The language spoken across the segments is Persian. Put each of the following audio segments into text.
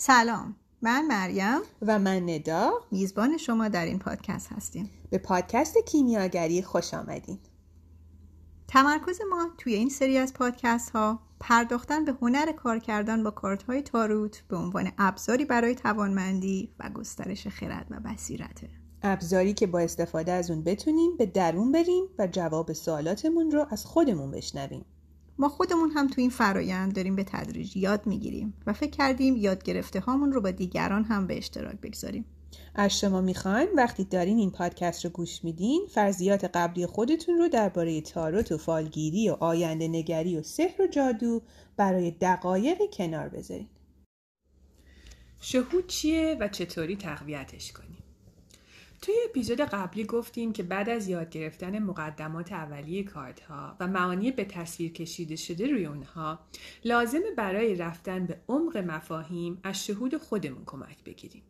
سلام من مریم. و من ندا. میزبان شما در این پادکست هستیم. به پادکست کیمیاگری خوش آمدین. تمرکز ما توی این سری از پادکست ها پرداختن به هنر کار کردن با کارت های تاروت به عنوان ابزاری برای توانمندی و گسترش خرد و بصیرته. ابزاری که با استفاده از اون بتونیم به درون بریم و جواب سوالاتمون رو از خودمون بشنویم. ما خودمون هم تو این فرایند داریم به تدریج یاد می‌گیریم و فکر کردیم یاد گرفته هامون رو با دیگران هم به اشتراک بگذاریم. از شما می‌خوایم وقتی دارین این پادکست رو گوش میدین فرضیات قبلی خودتون رو درباره تاروت و فالگیری و آینده نگری و سحر و جادو برای دقایقی کنار بذارین. شهود چیه و چطوری تقویتش کنیم؟ توی اپیزود قبلی گفتیم که بعد از یاد گرفتن مقدمات اولیه کارت ها و معانی به تصویر کشیده شده روی اونها لازمه برای رفتن به عمق مفاهیم از شهود خودمون کمک بگیریم.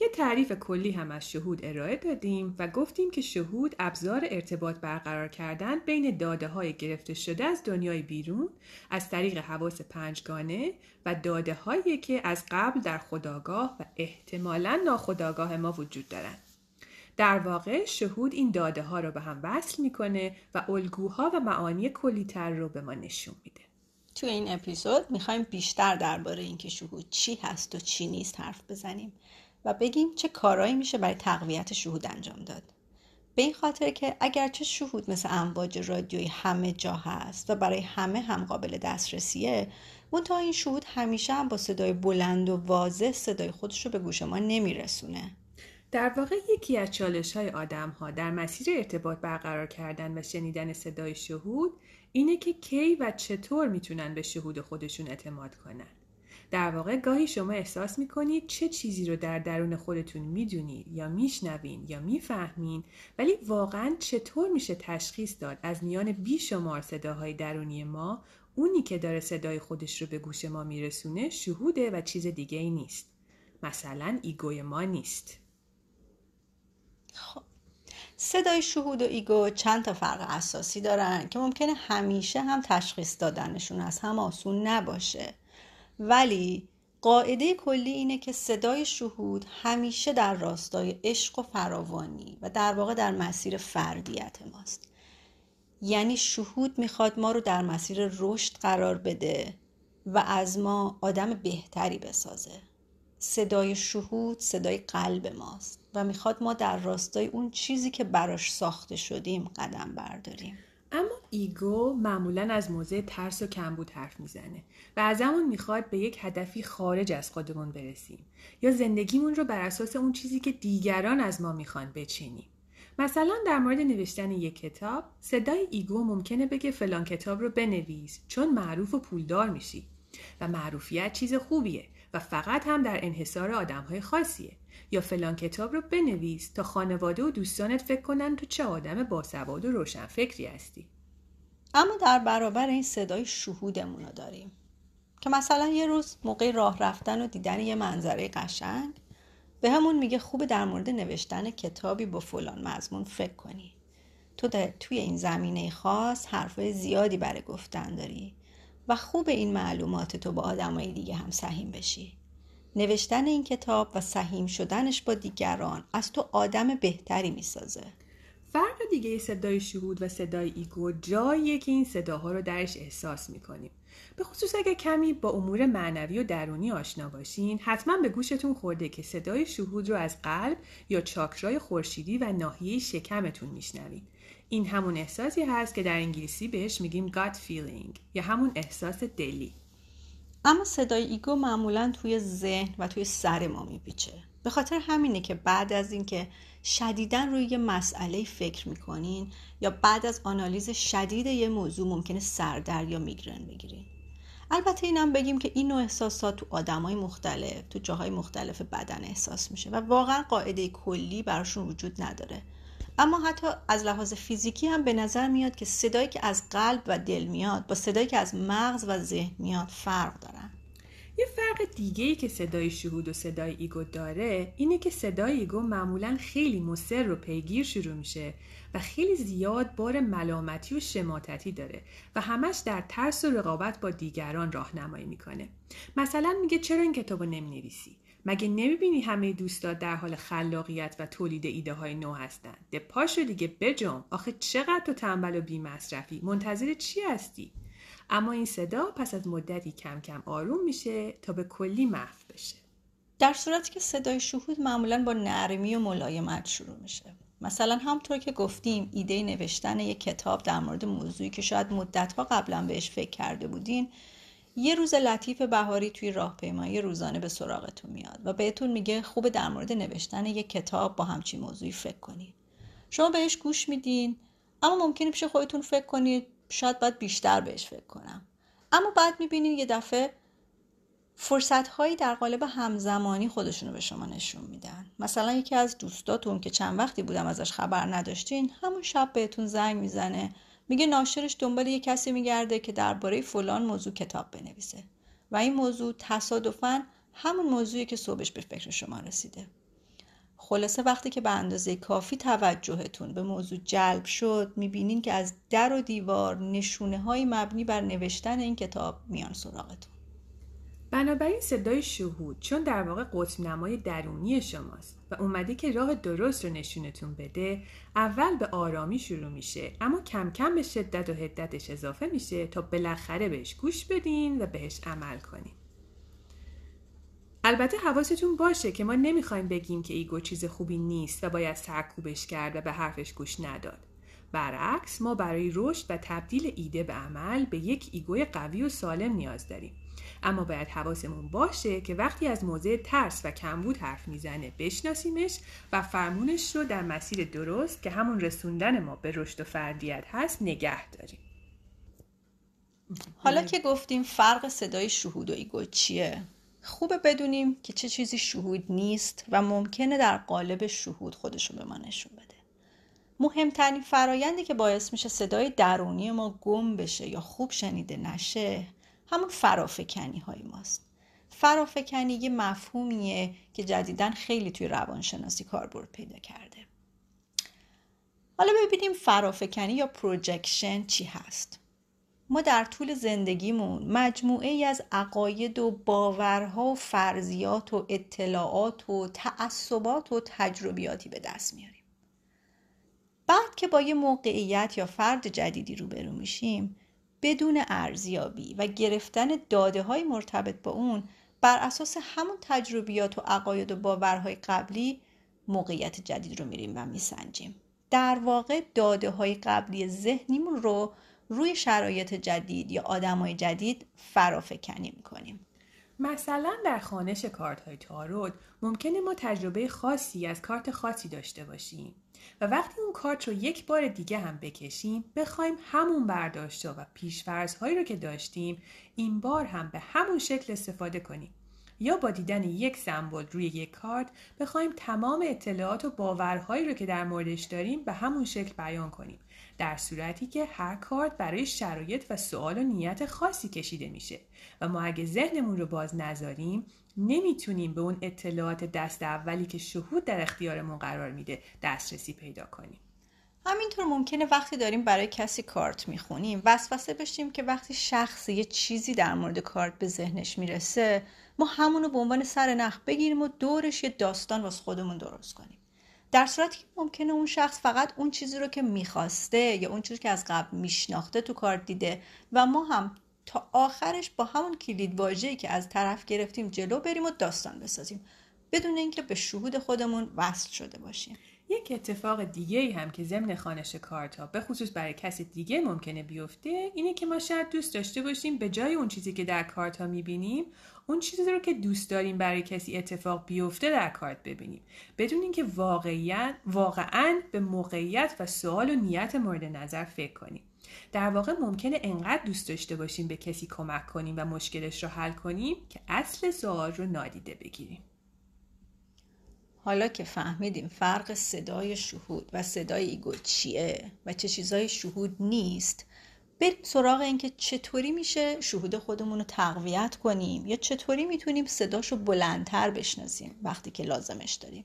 یه تعریف کلی هم از شهود ارائه دادیم و گفتیم که شهود ابزار ارتباط برقرار کردن بین داده های گرفته شده از دنیای بیرون از طریق حواس پنجگانه و داده هایی که از قبل در خداگاه و احتمالا ناخداگاه ما وجود دارند. در واقع شهود این داده ها رو به هم وصل می‌کنه و الگوها و معانی کلیتر رو به ما نشون میده. توی این اپیزود می‌خوایم بیشتر درباره اینکه شهود چی هست و چی نیست حرف بزنیم و بگیم چه کارهایی میشه برای تقویت شهود انجام داد. به این خاطر که اگرچه شهود مثل امواج رادیویی همه جا هست و برای همه هم قابل دسترسیه منتها این شهود همیشه هم با صدای بلند و واضح صدای خودش رو به گوش ما نمیرسونه. در واقع یکی از چالش های آدم ها در مسیر ارتباط برقرار کردن و شنیدن صدای شهود اینه که کی و چطور می‌تونن به شهود خودشون اعتماد کنن. در واقع گاهی شما احساس می‌کنید چه چیزی رو در درون خودتون می‌دونید یا میشنوین یا می‌فهمین ولی واقعا چطور میشه تشخیص داد از میان بیشمار صداهای درونی ما اونی که داره صدای خودش رو به گوش ما میرسونه شهوده و چیز دیگه ای نیست. مثلا ایگوی ما نیست. خب صدای شهود و ego چند تا فرق اساسی دارن که ممکنه همیشه هم تشخیص دادنشون از هم آسون نباشه. ولی قاعده کلی اینه که صدای شهود همیشه در راستای عشق و فراوانی و در واقع در مسیر فردیت ماست. یعنی شهود می‌خواد ما رو در مسیر رشد قرار بده و از ما آدم بهتری بسازه. صدای شهود صدای قلب ماست. و می‌خواد ما در راستای اون چیزی که براش ساخته شدیم قدم برداریم. اما ego معمولا از موضع ترس و کمبود حرف می‌زنه و از همون می‌خواد به یک هدفی خارج از خودمون برسیم یا زندگیمون رو بر اساس اون چیزی که دیگران از ما می‌خوان بچینیم. مثلا در مورد نوشتن یک کتاب صدای ego ممکنه بگه فلان کتاب رو بنویس چون معروف و پولدار میشی و معروفیت چیز خوبیه و فقط هم در انحصار آدم های خاصیه. یا فلان کتاب رو بنویس تا خانواده و دوستانت فکر کنن تو چه آدم باسواد و روشن فکری هستی. اما در برابر این صدای شهودمون رو داریم که مثلا یه روز موقع راه رفتن و دیدن یه منظره قشنگ به همون میگه خوب در مورد نوشتن کتابی با فلان مضمون فکر کنی. تو توی این زمینه خاص حرفای زیادی برای گفتن داری و خوب این معلومات تو با آدمای دیگه هم سهیم بشی. نوشتن این کتاب و سهیم شدنش با دیگران از تو آدم بهتری می‌سازه. فرق دیگه صدای شهود و صدای ایگو جاییه که این صداها رو درش احساس می‌کنیم. به خصوص اگر کمی با امور معنوی و درونی آشنا باشین حتما به گوشتون خورده که صدای شهود رو از قلب یا چاکرای خورشیدی و ناحیه شکمتون میشنوید این همون احساسی هست که در انگلیسی بهش میگیم gut feeling یا همون احساس دلی. اما صدای ایگو معمولا توی ذهن و توی سر ما میپیچه. به خاطر همینه که بعد از اینکه شدیدا روی یه مسئله فکر می‌کنین یا بعد از آنالیز شدید یه موضوع ممکنه سردر یا میگرن بگیرین. البته اینم بگیم که این نوع احساسات تو آدمای مختلف تو جاهای مختلف بدن احساس میشه و واقعا قاعده کلی براشون وجود نداره. اما حتی از لحاظ فیزیکی هم به نظر میاد که صدایی که از قلب و دل میاد با صدایی که از مغز و ذهن میاد فرق دارن. یه فرق دیگه ای که صدای شهود و صدای ego داره اینه که صدای ego معمولا خیلی مصر و پیگیر شروع میشه. و خیلی زیاد بار ملامتی و شماتتی داره و همش در ترس و رقابت با دیگران راهنمایی می‌کنه. مثلا میگه چرا این کتابو نمی‌نویسی؟ مگه نمی‌بینی همه دوستات در حال خلاقیت و تولید ایده های نو هستن؟ ده پاشو دیگه بجم آخه چقدر تو تنبل و بی مصرفی منتظر چی هستی؟ اما این صدا پس از مدتی کم کم آروم میشه تا به کلی محو بشه. در صورتی که صدای شهود معمولا با نرمی و ملایمت شروع میشه. مثلا همطور که گفتیم ایده نوشتن یک کتاب در مورد موضوعی که شاید مدتها قبلا بهش فکر کرده بودین یه روز لطیف بهاری توی راهپیمایی روزانه به سراغتون میاد و بهتون میگه خوب در مورد نوشتن یک کتاب با همچین موضوعی فکر کنید. شما بهش گوش میدین اما ممکنه پیش خودتون فکر کنید شاید باید بیشتر بهش فکر کنم. اما بعد می‌بینید یه دفعه فرصت هایی در قالب همزمانی خودشونو به شما نشون میدن. مثلا یکی از دوستاتون که چند وقتی بودم ازش خبر نداشتین همون شب بهتون زنگ می‌زنه. میگه ناشرش دنبال یه کسی میگرده که درباره فلان موضوع کتاب بنویسه. و این موضوع تصادفا همون موضوعی که صبحش به فکر شما رسیده. خلاصه وقتی که به اندازه کافی توجهتون به موضوع جلب شد می‌بینین که از در و دیوار نشونه های مبنی بر نوشتن این کتاب میان سراغتون. بنابراین صدای شهود چون در واقع قطب نمای درونی شماست و اومده که راه درست رو نشونتون بده اول به آرامی شروع میشه اما کم کم به شدت و حدتش اضافه میشه تا بالاخره بهش گوش بدین و بهش عمل کنین. البته حواستون باشه که ما نمی‌خوایم بگیم که ego چیز خوبی نیست و باید سرکوبش کرد و به حرفش گوش نداد. برعکس ما برای رشد و تبدیل ایده به عمل به یک ego ی قوی و سالم نیاز داریم. اما باید حواسمون باشه که وقتی از موضع ترس و کمبود حرف می‌زنه بشناسیمش و فرمونش رو در مسیر درست که همون رسوندن ما به رشد و فردیت هست نگه داریم. حالا که گفتیم فرق صدای شهود و ego چیه خوبه بدونیم که چه چیزی شهود نیست و ممکنه در قالب شهود خودشو به ما نشون بده. مهمترین فرایندی که باعث میشه صدای درونی ما گم بشه یا خوب شنیده نشه همون فرافکنی های ماست. فرافکنی یه مفهومیه که جدیدا خیلی توی روانشناسی کاربرد پیدا کرده. حالا ببینیم فرافکنی یا پروجکشن چی هست. ما در طول زندگیمون مجموعه ای از عقاید و باورها و فرضیات و اطلاعات و تعصبات و تجربیاتی به دست میاریم. بعد که با یه موقعیت یا فرد جدیدی روبرو میشیم بدون ارزیابی و گرفتن داده های مرتبط با اون بر اساس همون تجربیات و عقاید و باورهای قبلی موقعیت جدید رو میریم و میسنجیم. در واقع داده های قبلی ذهنیمون رو روی شرایط جدید یا آدمای جدید فرافکنی می‌کنیم. مثلا در خانش کارت های تاروت ممکنه ما تجربه خاصی از کارت خاصی داشته باشیم. و وقتی اون کارت رو یک بار دیگه هم بکشیم بخوایم همون برداشت و پیشفرض هایی رو که داشتیم این بار هم به همون شکل استفاده کنیم. یا با دیدن یک سمبل روی یک کارت بخوایم تمام اطلاعات و باورهایی رو که در موردش داریم به همون شکل بیان کنیم. در صورتی که هر کارت برای شرایط و سوال و نیت خاصی کشیده میشه و ما اگه ذهنمون رو باز نذاریم نمی‌تونیم به اون اطلاعات دست اولی که شهود در اختیارمون قرار میده دسترسی پیدا کنیم. همینطور ممکنه وقتی داریم برای کسی کارت می‌خونیم وسوسه بشیم که وقتی شخص یه چیزی در مورد کارت به ذهنش می‌رسه ما همونو به عنوان سر نخ بگیریم و دورش یه داستان واسه خودمون درست کنیم. در صورتی که ممکنه اون شخص فقط اون چیزی رو که می‌خواسته یا اون چیزی که از قبل میشناخته تو کارت دیده و ما هم تا آخرش با همون کلید واژه‌ای که از طرف گرفتیم جلو بریم و داستان بسازیم بدون اینکه به شهود خودمون وصل شده باشیم. یک اتفاق دیگه هم که ضمن خانش کارت ها به خصوص برای کسی دیگه ممکنه بیفته اینه که ما شاید دوست داشته باشیم به جای اون چیزی که در کارت ها می‌بینیم اون چیزی رو که دوست داریم برای کسی اتفاق بیفته در کارت ببینیم. بدون اینکه واقعا واقعا به موقعیت و سوال و نیت مورد نظر فکر کنیم. در واقع ممکنه انقدر دوست داشته باشیم به کسی کمک کنیم و مشکلش رو حل کنیم که اصل سوال رو نادیده بگیریم. حالا که فهمیدیم فرق صدای شهود و صدای ایگو چیه و چه چیزای شهود نیست بریم سراغ اینکه چطوری میشه شهود خودمون رو تقویت کنیم یا چطوری می‌تونیم صداشو بلندتر بشناسیم وقتی که لازمش داریم.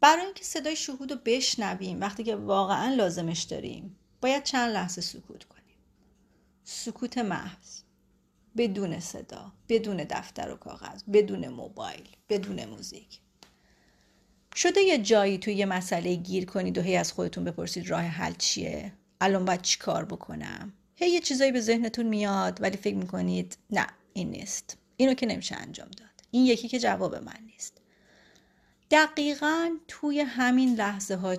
برای اینکه صدای شهود رو بشنویم وقتی که واقعا لازمش داریم باید چند لحظه سکوت کنیم. سکوت محض. بدون صدا بدون دفتر و کاغذ بدون موبایل بدون موزیک. شده یه جایی توی یه مسئله گیر کنید و هی از خودتون بپرسید راه حل چیه؟ الان باید چی کار بکنم؟ هی یه چیزایی به ذهنتون میاد ولی فکر می‌کنید نه این نیست. اینو که نمیشه انجام داد. این یکی که جواب من نیست. دقیقا توی همین لحظه ها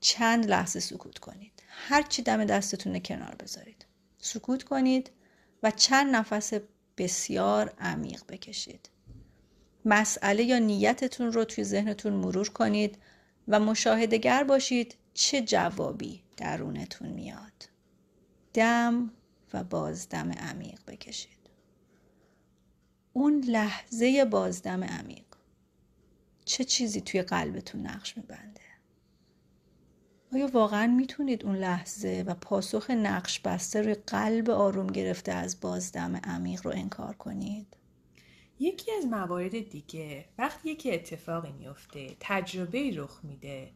چند لحظه سکوت کنید. هر چی دم دستتون کنار بذارید. سکوت کنید و چند نفس بسیار عمیق بکشید. مسئله یا نیتتون رو توی ذهنتون مرور کنید و مشاهدگر باشید چه جوابی درونتون میاد. دم و بازدم عمیق بکشید. اون لحظه بازدم عمیق چه چیزی توی قلبتون نقش میبنده؟ آیا واقعا می‌تونید اون لحظه و پاسخ نقش بسته روی قلب آروم گرفته از بازدم عمیق رو انکار کنید؟ یکی از موارد دیگه وقتی که اتفاقی میفته تجربه رخ میده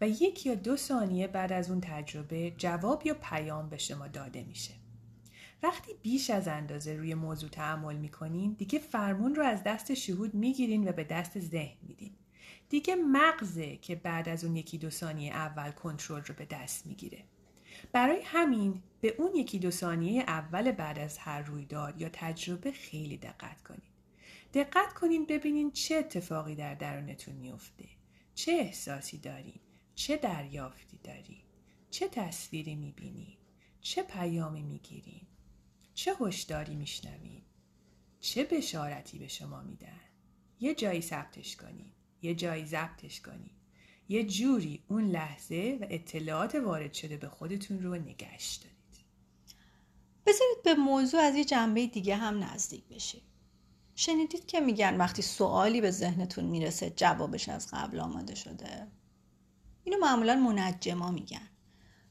و یک یا دو ثانیه بعد از اون تجربه جواب یا پیام به شما داده میشه. وقتی بیش از اندازه روی موضوع تحمل می‌کنین دیگه فرمون رو از دست شهود می‌گیرین و به دست ذهن میدین. دیگه مغزه که بعد از اون یکی دو ثانیه اول کنترل رو به دست می‌گیره. برای همین به اون یکی دو ثانیه اول بعد از هر رویداد یا تجربه خیلی دقت کنید دقت کنین ببینین چه اتفاقی در درونتون میفته چه احساسی دارین چه دریافتی داری؟ چه تصویری می‌بینی؟ چه پیامی می‌گیرین چه هشداری میشنوین چه بشارتی به شما میدن؟ یه جایی ثبتش کنین. یه جایی ضبطش کنین. یه جوری اون لحظه و اطلاعات وارد شده به خودتون رو نگشت دارید. بذارید به موضوع از یه جنبه دیگه هم نزدیک بشیم شنیدید که میگن وقتی سوالی به ذهنتون می‌رسه جوابش از قبل آماده شده. اینو معمولا منجما میگن.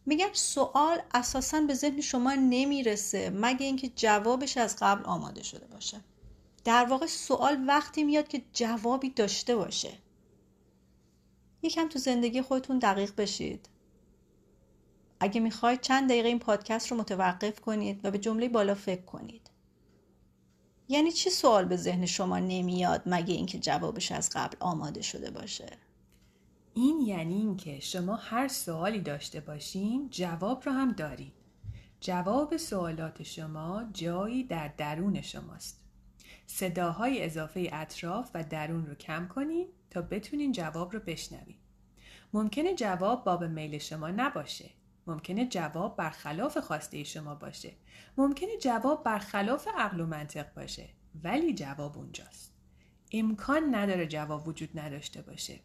میگن سوال اساسا به ذهن شما نمی‌رسه مگه اینکه جوابش از قبل آماده شده باشه. در واقع سوال وقتی میاد که جوابی داشته باشه. یکم تو زندگی خودتون دقیق بشید. اگه می‌خواید چند دقیقه این پادکست رو متوقف کنید و به جمله بالا فکر کنید. یعنی چی سوال به ذهن شما نمیاد مگه اینکه جوابش از قبل آماده شده باشه؟ این یعنی اینکه شما هر سوالی داشته باشین جواب رو هم دارین. جواب سوالات شما جایی در درون شماست. صداهای اضافه اطراف و درون رو کم کنین تا بتونین جواب رو بشنوین. ممکنه جواب باب میل شما نباشه. ممکنه جواب برخلاف خواسته شما باشه. ممکنه جواب برخلاف عقل و منطق باشه ولی جواب اونجاست. امکان نداره جواب وجود نداشته باشه.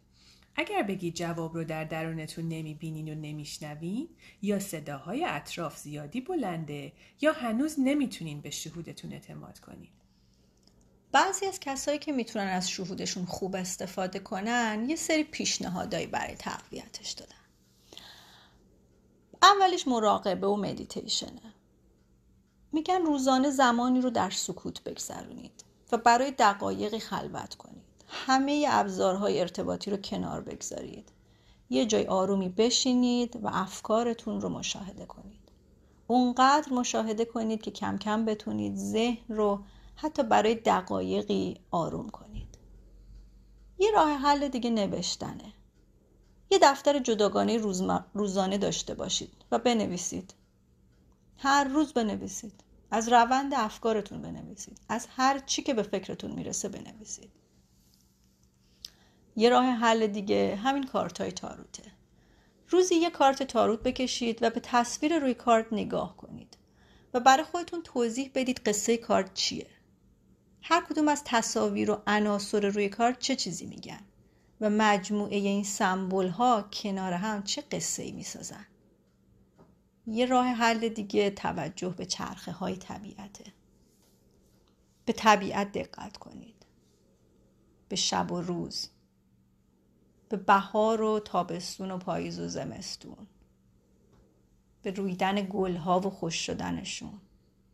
اگر بگید جواب رو در درونتون نمی‌بینین و نمیشنوین یا صداهای اطراف زیادی بلنده یا هنوز نمی‌تونین به شهودتون اعتماد کنین. بعضی از کسایی که می‌تونن از شهودشون خوب استفاده کنن یه سری پیشنهادایی برای تقویتش دادن. اولش مراقبه و مدیتیشنه میگن روزانه زمانی رو در سکوت بگذرونید و برای دقایقی خلوت کنید. همه ابزارهای ارتباطی رو کنار بگذارید. یه جای آرومی بشینید و افکارتون رو مشاهده کنید. اونقدر مشاهده کنید که کم کم بتونید ذهن رو حتی برای دقایقی آروم کنید. یه راه حل دیگه نوشتنه. یه دفتر جداگانه روزانه داشته باشید و بنویسید. هر روز بنویسید. از روند افکارتون بنویسید. از هر چی که به فکرتون می‌رسه بنویسید. یه راه حل دیگه همین کارت های تاروته. روزی یه کارت تاروت بکشید و به تصویر روی کارت نگاه کنید و برای خودتون توضیح بدید قصه کارت چیه. هر کدوم از تصاویر و عناصر روی کارت چه چیزی میگن. و مجموعه این سمبل ها کنار هم چه قصه ای می‌سازن؟ یه راه حل دیگه توجه به چرخه های طبیعته. به طبیعت دقت کنید. به شب و روز. به بهار و تابستون و پاییز و زمستون. به رویدن گلها و خوش شدنشون.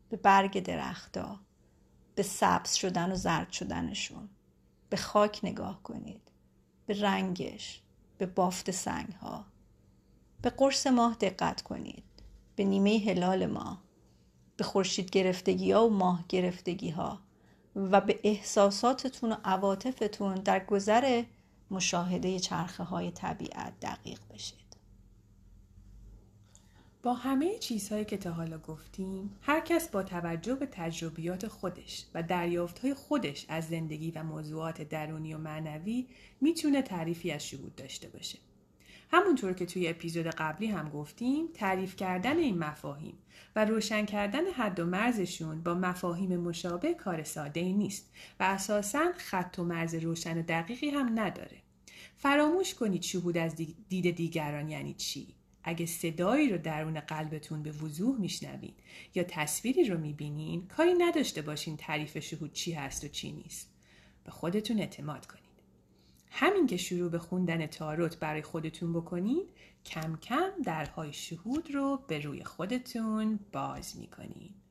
به برگ درختها. به سبز شدن و زرد شدنشون. به خاک نگاه کنید. به رنگش به بافت سنگ ها به قرص ماه دقت کنید. به نیمه هلال ماه. به خورشید گرفتگی ها و ماه گرفتگی ها و به احساساتتون و عواطفتون در گذر مشاهده چرخه های طبیعت دقیق بشید. با همه چیزهایی که تا حالا گفتیم هر کس با توجه به تجربیات خودش و دریافتهای خودش از زندگی و موضوعات درونی و معنوی می‌تونه تعریفی از شهود داشته باشه. همونطور که توی اپیزود قبلی هم گفتیم تعریف کردن این مفاهیم و روشن کردن حد و مرزشون با مفاهیم مشابه کار ساده ای نیست و اساسا خط و مرز روشن و دقیقی هم نداره. فراموش کنید شهود از دید دیگران یعنی چی؟ اگه صدایی رو درون قلبتون به وضوح میشنوید یا تصویری رو می‌بینین کاری نداشته باشین تعریف شهود چی هست و چی نیست. به خودتون اعتماد کنید. همین که شروع به خوندن تاروت برای خودتون بکنید کم کم درهای شهود رو به روی خودتون باز می‌کنید.